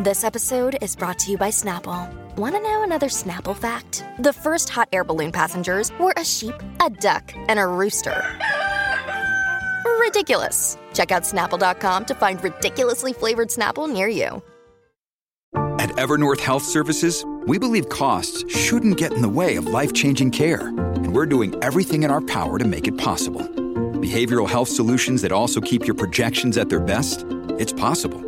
This episode is brought to you by Snapple. Want to know another Snapple fact? The first hot air balloon passengers were a sheep, a duck, and a rooster. Ridiculous. Check out snapple.com to find ridiculously flavored Snapple near you. At Evernorth Health Services, we believe costs shouldn't get in the way of life changing care, and we're doing everything in our power to make it possible. Behavioral health solutions that also keep your projections at their best? It's possible.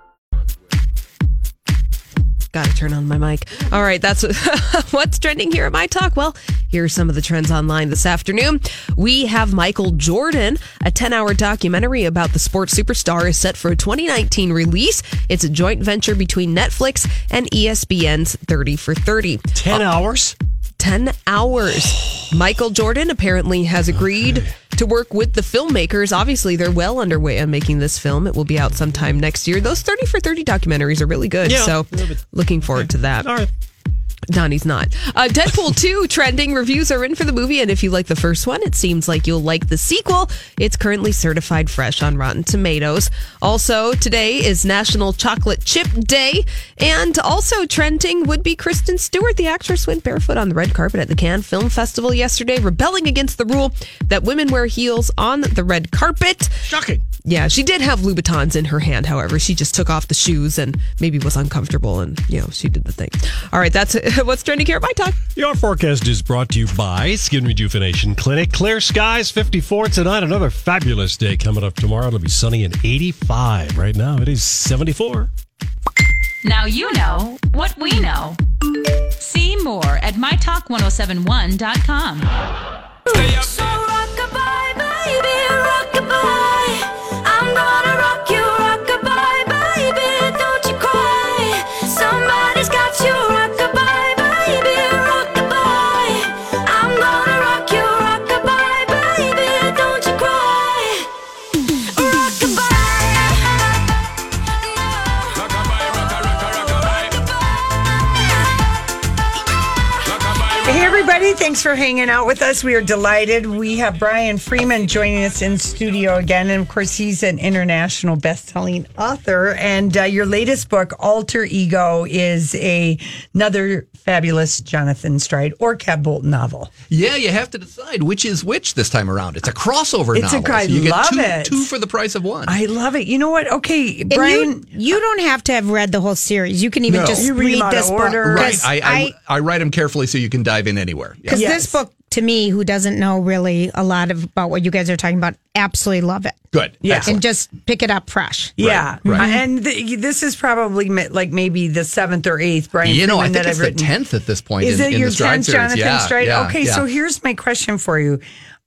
Got to turn on my mic. All right, that's what's trending here at My Talk. Well, here are some of the trends online this afternoon. We have Michael Jordan, a 10 hour documentary about the sports superstar, is set for a 2019 release. It's a joint venture between Netflix and ESPN's 30 for 30. 10 uh, hours? 10 hours. Michael Jordan apparently has agreed to work with the filmmakers. Obviously, they're well underway on making this film. It will be out sometime next year. Those 30 for 30 documentaries are really good. Yeah, so, looking forward to that. Donnie's not. Uh, Deadpool 2 trending reviews are in for the movie, and if you like the first one, it seems like you'll like the sequel. It's currently certified fresh on Rotten Tomatoes. Also, today is National Chocolate Chip Day, and also trending would be Kristen Stewart. The actress went barefoot on the red carpet at the Cannes Film Festival yesterday, rebelling against the rule that women wear heels on the red carpet. Shocking. Yeah, she did have Louboutins in her hand. However, she just took off the shoes and maybe was uncomfortable, and you know she did the thing. All right, that's what's trending here at my talk. Your forecast is brought to you by Skin Rejuvenation Clinic. Clear skies, 54 tonight. Another fabulous day coming up tomorrow. It'll be sunny and 85. Right now, it is 74. Now you know what we know. See more at mytalk1071.com. So rockabye, baby, rockabye. Thanks for hanging out with us. We are delighted. We have Brian Freeman joining us in studio again. And of course, he's an international best-selling author. And uh, your latest book, Alter Ego, is a, another fabulous Jonathan Stride or Cab Bolton novel. Yeah, you have to decide which is which this time around. It's a crossover It's a- novel. I so you get two, it. two for the price of one. I love it. You know what? Okay, And Brian. you, you don't have to have read the whole series. You can even No. just You read read, them out this book. order. right. 'Cause I, I, I write them carefully so you can dive in anywhere. Yeah. Because Yes. this book, to me, who doesn't know really a lot of, about what you guys are talking about, absolutely love it. Good. Yeah. Excellent. And just pick it up fresh. yeah, right. Uh, and th- this is probably like maybe the seventh or eighth Brian. you know, I think it's I've the written. tenth at this point. Is in, it in your the tenth. Jonathan yeah, Stride? yeah, okay, yeah. so here's my question for you.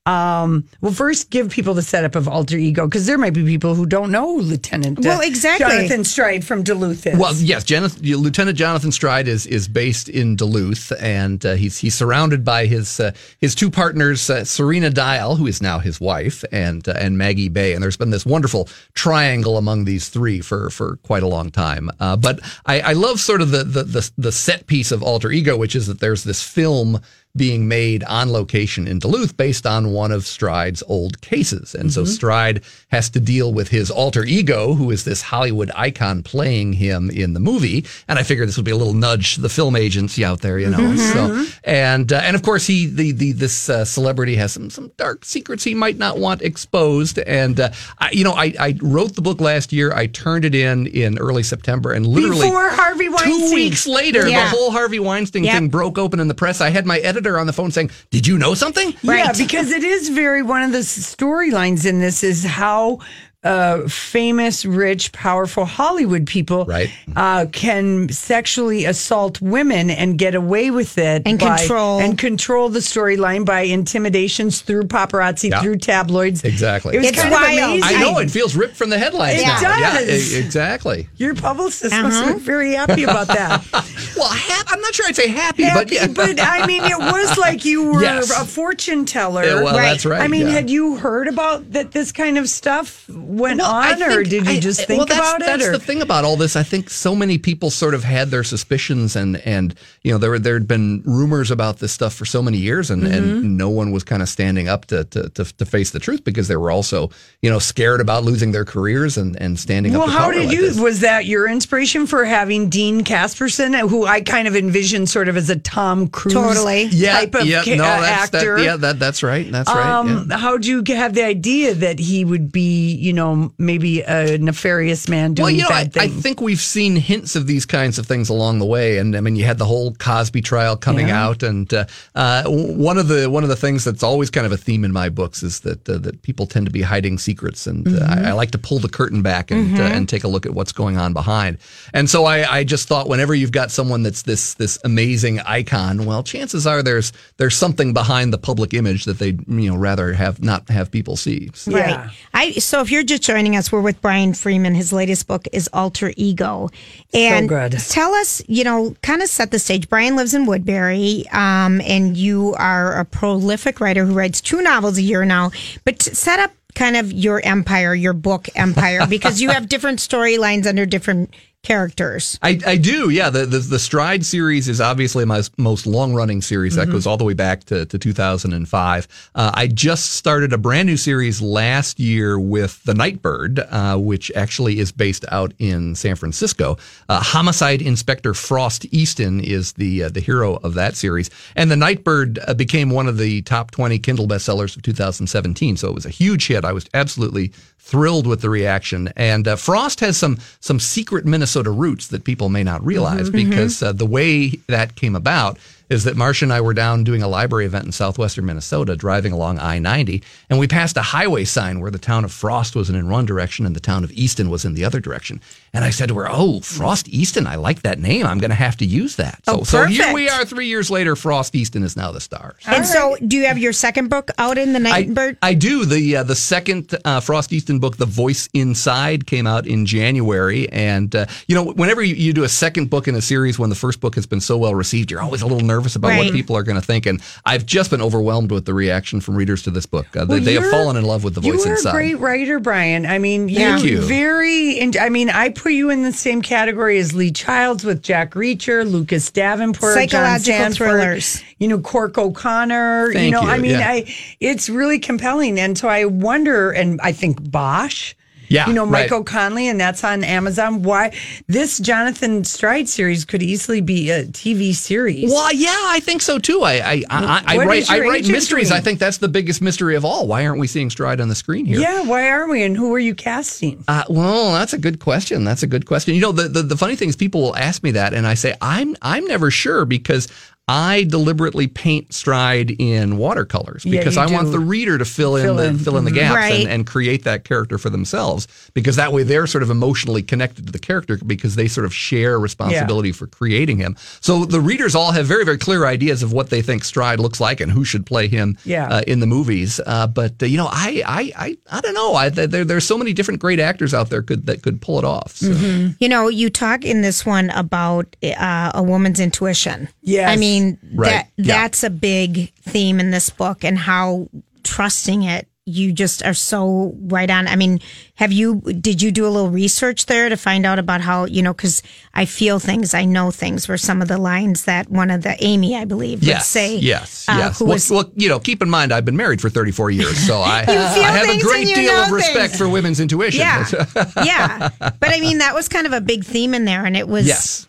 Um, well, first, give people the setup of alter ego because there might be people who don't know Lieutenant. uh, Well, exactly. Jonathan Stride from Duluth. Is. Well, yes, Jonathan, Lieutenant Jonathan Stride is is based in Duluth, and uh, he's he's surrounded by his uh, his two partners, uh, Serena Dial, who is now his wife, and uh, and Maggie Bay, and there's been this wonderful triangle among these three for for quite a long time. Uh, but I, I love sort of the, the the the set piece of Alter Ego, which is that there's this film being made on location in Duluth based on one of Stride's old cases. And so Stride has to deal with his alter ego, who is this Hollywood icon playing him in the movie. And I figured this would be a little nudge to the film agency out there, you know. So, and uh, and of course, he the the this uh, celebrity has some some dark secrets he might not want exposed. And uh, I, you know, I I wrote the book last year. I turned it in in early September, and literally Before Harvey Weinstein. Two weeks later, Yeah. the whole Harvey Weinstein Yep. thing broke open in the press. I had my editor on the phone saying, "Did you know something?" Yeah, because it is very one of the storylines in this is how uh, famous, rich, powerful Hollywood people Right. uh, can sexually assault women and get away with it And by- control. and control the storyline by intimidations through paparazzi, Yeah. through tabloids. Exactly. It was It's kind wild. of amazing. I know it feels ripped from the headlines. It now. Yeah, does. e- exactly. Your publicist must Uh-huh. be very happy about that. Well, hap- I'm not sure I'd say happy, Happy, but yeah. but I mean, it was like you were Yes. a fortune teller. Yeah, well, that's right, I mean, yeah. had you heard about that? This kind of stuff went Well, I on, or did you I- just think well, that's, about it? That's the thing about all this. I think so many people sort of had their suspicions, and and you know there there had been rumors about this stuff for so many years, and, Mm-hmm. and no one was kind of standing up to, to to to face the truth because they were also you know scared about losing their careers and and standing Well, up. To Well, how did like you? this. Was that your inspiration for having Dean Casperson, who I kind of envisioned sort of as a Tom Cruise Totally. type of yeah, ca- no, uh, that's, that- actor? yeah, that that's right. That's right. Um, yeah. How'd you have the idea that he would be, you know, maybe a nefarious man doing Well, you know, I, bad I things? think we've seen hints of these kinds of things along the way, and I mean, you had the whole Cosby trial coming Yeah. out, and uh, uh, one of the one of the things that's always kind of a theme in my books is that uh, that people tend to be hiding secrets, and uh, I, I like to pull the curtain back and uh, and take a look at what's going on behind. And so I, I just thought, whenever you've got someone that's this this amazing icon, well, chances are there's there's something behind the public image that they you know rather have not have people see. So- Yeah. Right. I so if you're just joining us, we're with Brian Freeman. His latest book is Alter Ego. And good. tell us, you know, kind of set the stage. Brian lives in Woodbury, um, and you are a prolific writer who writes two novels a year now. But set up kind of your empire, your book empire, because you have different storylines under different characters. I, I do, yeah. The, the the Stride series is obviously my most long running series that goes all the way back to, to 2005. Uh, I just started a brand new series last year with The Nightbird, uh, which actually is based out in San Francisco. Uh, Homicide Inspector Frost Easton is the uh, the hero of that series, and The Nightbird uh, became one of the top 20 Kindle bestsellers of 2017. So it was a huge hit. I was absolutely thrilled with the reaction. And uh, Frost has some some secret Minnesota roots that people may not realize because uh, the way that came about is that Marcia and I were down doing a library event in southwestern Minnesota, driving along I 90, and we passed a highway sign where the town of Frost was in one direction and the town of Easton was in the other direction. And I said to her, Oh, Frost Easton, I like that name. I'm going to have to use that. So, Oh, so here we are three years later. Frost Easton is now the star. and so, do you have your second book out in the I, Nightbird? I do. The uh, the second uh, Frost Easton book, The Voice Inside, came out in January. And, uh, you know, whenever you, you do a second book in a series when the first book has been so well received, you're always a little nervous about Right. what people are going to think. And I've just been overwhelmed with the reaction from readers to this book. Uh, they, Well, they have fallen in love with The Voice you are Inside. a great writer, Brian. I mean, you're Thank you. very. and I mean, I put you in the same category as Lee Childs with Jack Reacher, Lucas Davenport, John Psychological Sandford, thrillers. You know, Cork O'Connor. you know, you, I mean, yeah. I it's really compelling, and so I wonder, and I think Bosch. Yeah, you know, right. Michael Connelly, and that's on Amazon. Why this Jonathan Stride series could easily be a TV series? Well, yeah, I think so too. I I, I, I write I write mysteries. I think that's the biggest mystery of all. Why aren't we seeing Stride on the screen here? Yeah, why aren't we? And who are you casting? Uh, well, that's a good question. That's a good question. You know, the, the the funny thing is, people will ask me that, and I say I'm I'm never sure because I deliberately paint Stride in watercolors because you I want the reader to fill in Fill the in. fill in the Mhm. gaps Right. and, and create that character for themselves because that way they're sort of emotionally connected to the character because they sort of share responsibility for creating him. So the readers all have very very clear ideas of what they think Stride looks like and who should play him Yeah. uh, in the movies. Uh, but uh, you know, I I I, I don't know. I, there there's so many different great actors out there could that could pull it off. So. Mm-hmm. You know, you talk in this one about uh, a woman's intuition. Yes. I mean, Right. that Yeah. that's a big theme in this book and how trusting it you just are so right on. I mean, have you did you do a little research there to find out about how, you know, cuz I feel things, I know things were some of the lines that one of the Amy, I believe, would Yes, say. yes, uh, yes. who Well, was- well, you know, keep in mind, I've been married for 34 years, so I, I have a great deal of respect things. for women's intuition. Yeah. yeah. But I mean, that was kind of a big theme in there and it was yes.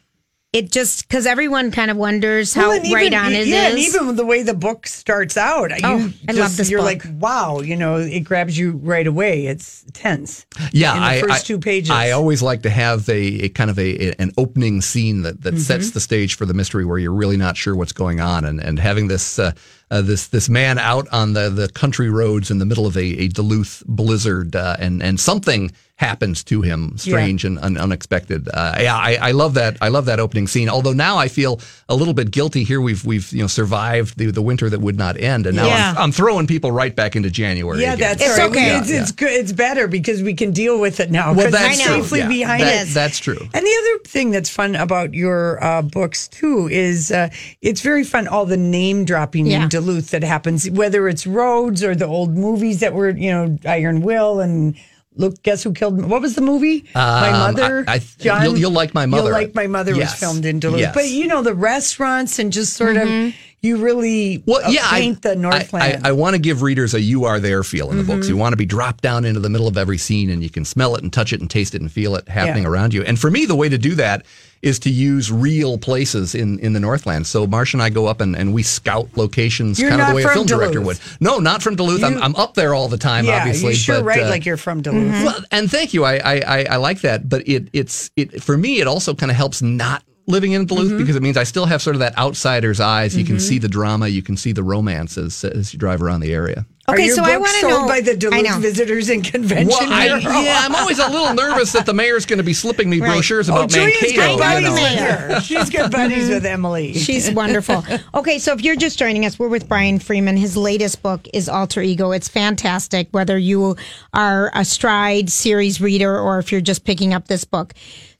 It just because everyone kind of wonders how Well, and right even- on it is. yeah, and even the way the book starts out, Oh, you I love this You're book. like, wow, you know, it grabs you right away. It's tense. Yeah, in the I, first I- two pages. I always like to have a, a kind of a, an opening scene that, that Mm-hmm. sets the stage for the mystery, where you're really not sure what's going on, and and having this. Uh, uh, this this man out on the, the country roads in the middle of a, a Duluth blizzard, uh, and and something happens to him, strange and un- unexpected. Uh, yeah, I, I love that. I love that opening scene. Although now I feel a little bit guilty here. We've we've you know survived the, the winter that would not end, and now Yeah. I'm, I'm throwing people right back into January. yeah, again. that's It's all right. okay. It's, Yeah, it's good. It's better because we can deal with it now. Well, that's true. safely Yeah, behind that- us. That's true. And the other thing that's fun about your uh, books too is uh, it's very fun all the name dropping Yeah. in Duluth that happens, whether it's roads or the old movies that were, you know, Iron Will and Look, guess who killed? What was the movie? my Um, mother. I- I- You'll- You'll Like My Mother. You'll like my mother was filmed in Duluth. Yes. But you know the restaurants and just sort Mm-hmm. of you really Well, yeah, paint I, the Northland. I, I, want to give readers a "you are there" feel in the books. Mhm. You want to be dropped down into the middle of every scene, and you can smell it and touch it and taste it and feel it happening Yeah. around you. And for me, the way to do that is to use real places in, in the Northland. So Marsh and I go up and, and we scout locations, You're kind of the way a film director would. No, not from Duluth. I'm, I'm up there all the time. yeah, obviously, you sure but, write uh, like you're from Duluth. Mm-hmm. well, and thank you. I, I, I, I like that, but it it's it for me. It also kind of helps not living in Duluth Mm-hmm. because it means I still have sort of that outsider's eyes. You can see the drama, you can see the romance as as you drive around the area. Are Okay, your so I want to know by the I Duluth know. Visitors and Convention Well, I, yeah, I'm always a little nervous that the mayor's going to be slipping me Right. brochures Oh, about Julia's Mankato. good you buddies know. with her. She's good buddies with Emily. She's wonderful. Okay, so if you're just joining us, we're with Brian Freeman. His latest book is Alter Ego. It's fantastic, whether you are a Stride series reader or if you're just picking up this book.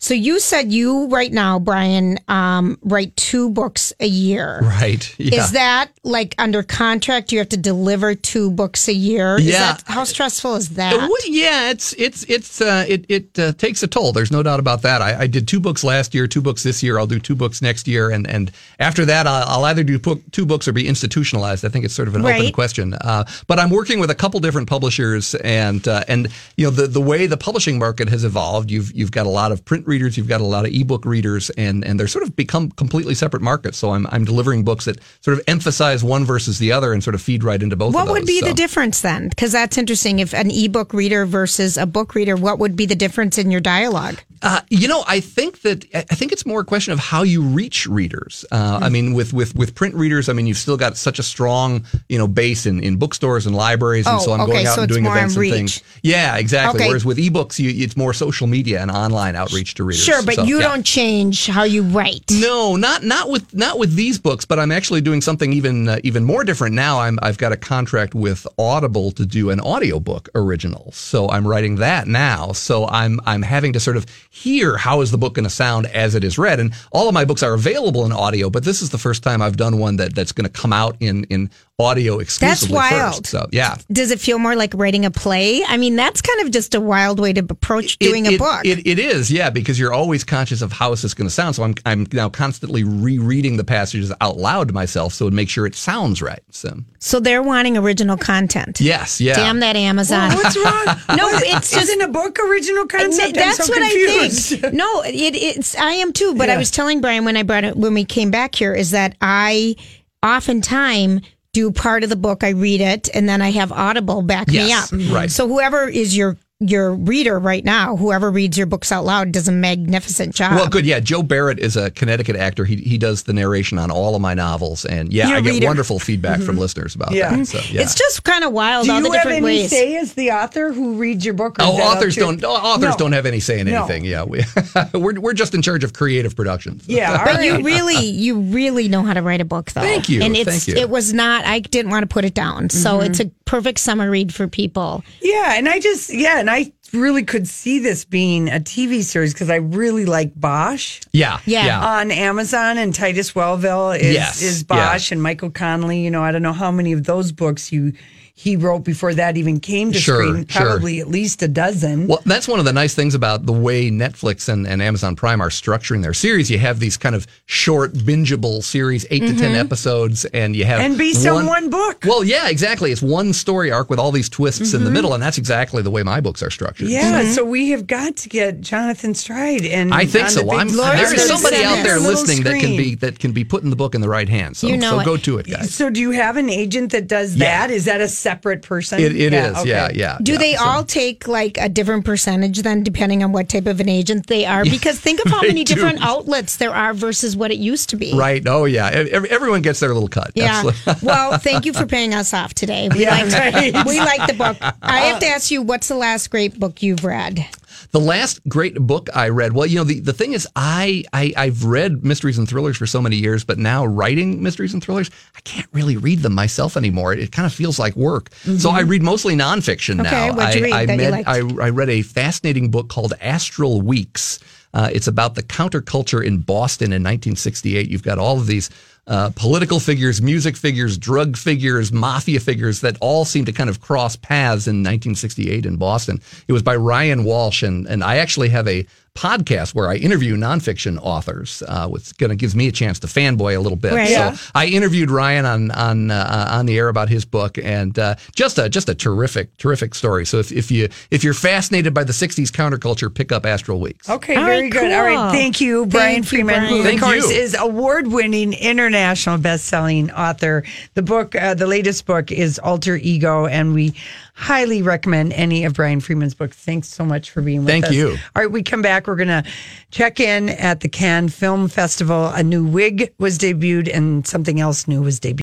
So you said you right now, Brian, um, write two books a year. Right. Yeah. Is that like under contract? You have to deliver two books a year. Is Yeah. that, how stressful is that? Uh, yeah, it's it's it's uh, it it uh, takes a toll. There's no doubt about that. I, I did two books last year, two books this year. I'll do two books next year, and and after that, I'll, I'll either do book, two books or be institutionalized. I think it's sort of an open question. Uh, but I'm working with a couple different publishers, and uh, and you know the the way the publishing market has evolved, you've you've got a lot of print readers, you've got a lot of ebook readers, and and they're sort of become completely separate markets. So I'm I'm delivering books that sort of emphasize one versus the other, and sort of feed right into both. What those, would be so. the difference then? Because that's interesting. If an ebook reader versus a book reader, what would be the difference in your dialogue? Uh, you know, I think that I think it's more a question of how you reach readers. Uh, I mean, with, with with print readers, I mean, you've still got such a strong you know base in, in bookstores and libraries, and Oh, so I'm okay, going out so and doing events and things. Yeah, exactly. Okay. Whereas with ebooks, you, it's more social media and online outreach to readers. Sure, but So, you yeah. don't change how you write. No, not not with not with these books, but I'm actually doing something even uh, even more different now. I'm I've got a contract with Audible to do an audiobook original. So I'm writing that now. So I'm I'm having to sort of hear how is the book going to sound as it is read. And all of my books are available in audio, but this is the first time I've done one that that's going to come out in in audio exclusively wild. first. So yeah. Does it feel more like writing a play? I mean, that's kind of just a wild way to approach doing it, a book. It, it is, yeah, because you're always conscious of how is this going to sound. So I'm I'm now constantly rereading the passages out loud to myself, so to make sure it sounds right. So so they're wanting original content. yes, yeah. Damn that Amazon. What's wrong? No, it's just- isn't a book original content. I'm That's so what confused. I think. No, it, it's I am too. But I was telling Brian when I brought it when we came back here is that I oftentimes do part of the book. I read it and then I have Audible back me Yes, up. right. So whoever is your your reader right now, whoever reads your books out loud, does a magnificent job. Well, good. Yeah, Joe Barrett is a Connecticut actor. He he does the narration on all of my novels, and yeah, You're I a get reader. wonderful feedback from mm-hmm. listeners about Yeah. that. So, yeah. It's just kind of wild Do all you the have different any ways. say as the author who reads your book? or oh, is Oh, authors don't. oh, Authors No. don't have any say in No. anything. Yeah, we, we're we're just in charge of creative production. Yeah, all But you really, you really know how to write a book, though. Thank you, And it's thank you. it was not. I didn't want to put it down, so mm-hmm. it's a perfect summer read for people. Yeah, and I just yeah, and I really could see this being a TV series because I really like Bosch yeah, Yeah. yeah. on Amazon, and Titus Welliver is Yes, is Bosch, and Michael Connelly. You know, I don't know how many of those books you he wrote before that even came to Sure, screen. sure. Probably at least a dozen. Well, that's one of the nice things about the way Netflix and, and Amazon Prime are structuring their series. You have these kind of short, bingeable series, 8 to ten mm-hmm. episodes, and you have And based on one book. Well, yeah, exactly. It's one story arc with all these twists in the mm-hmm. middle, and that's exactly the way my books are structured. Yeah, mm-hmm. so we have got to get Jonathan Stride, and I think so. the big I'm, there is somebody out there Little listening that can be that can be putting the book in the right hands. So, You know so go to it, guys. So, do you have an agent that does Yeah. that? Is that a separate person? It, it is, okay. yeah, yeah. Do yeah. they So- all take like a different percentage then, depending on what type of an agent they are? Because think of how many do. different outlets there are versus what it used to be. Right. Oh, yeah. Ev- Everyone gets their little cut. Yeah. Absolutely. well, thank you for paying us off today. We Yeah, like right. we like the book. I have to ask you, what's the last great book you've read? The last great book I read, well, you know, the, the thing is, I, I, I've read mysteries and thrillers for so many years, but now writing mysteries and thrillers, I can't really read them myself anymore. It, kind of feels like work. So I read mostly nonfiction Mm-hmm. Okay, now. I, read I, you met-? I, I read a fascinating book called Astral Weeks. Uh, it's about the counterculture in Boston in 1968. You've got all of these uh, political figures, music figures, drug figures, mafia figures that all seem to kind of cross paths in 1968 in Boston. It was by Ryan Walsh, and and I actually have a podcast where I interview nonfiction authors. Uh, what's going to gives me a chance to fanboy a little bit. Right. So Yeah. I interviewed Ryan on on uh, on the air about his book, and uh, just a just a terrific terrific story. So if, if you if you're fascinated by the '60s counterculture, pick up Astral Weeks. Okay, All very right, good. All right, thank you, Brian you, Freeman, Brian. who Thank of course you. is award-winning international best-selling author. The book, uh, the latest book, is Alter Ego, and we highly recommend any of Brian Freeman's books. Thanks so much for being with Thank us. Thank you. All right, we come back. We're gonna check in at the Cannes Film Festival. A new wig was debuted, and something else new was debuted.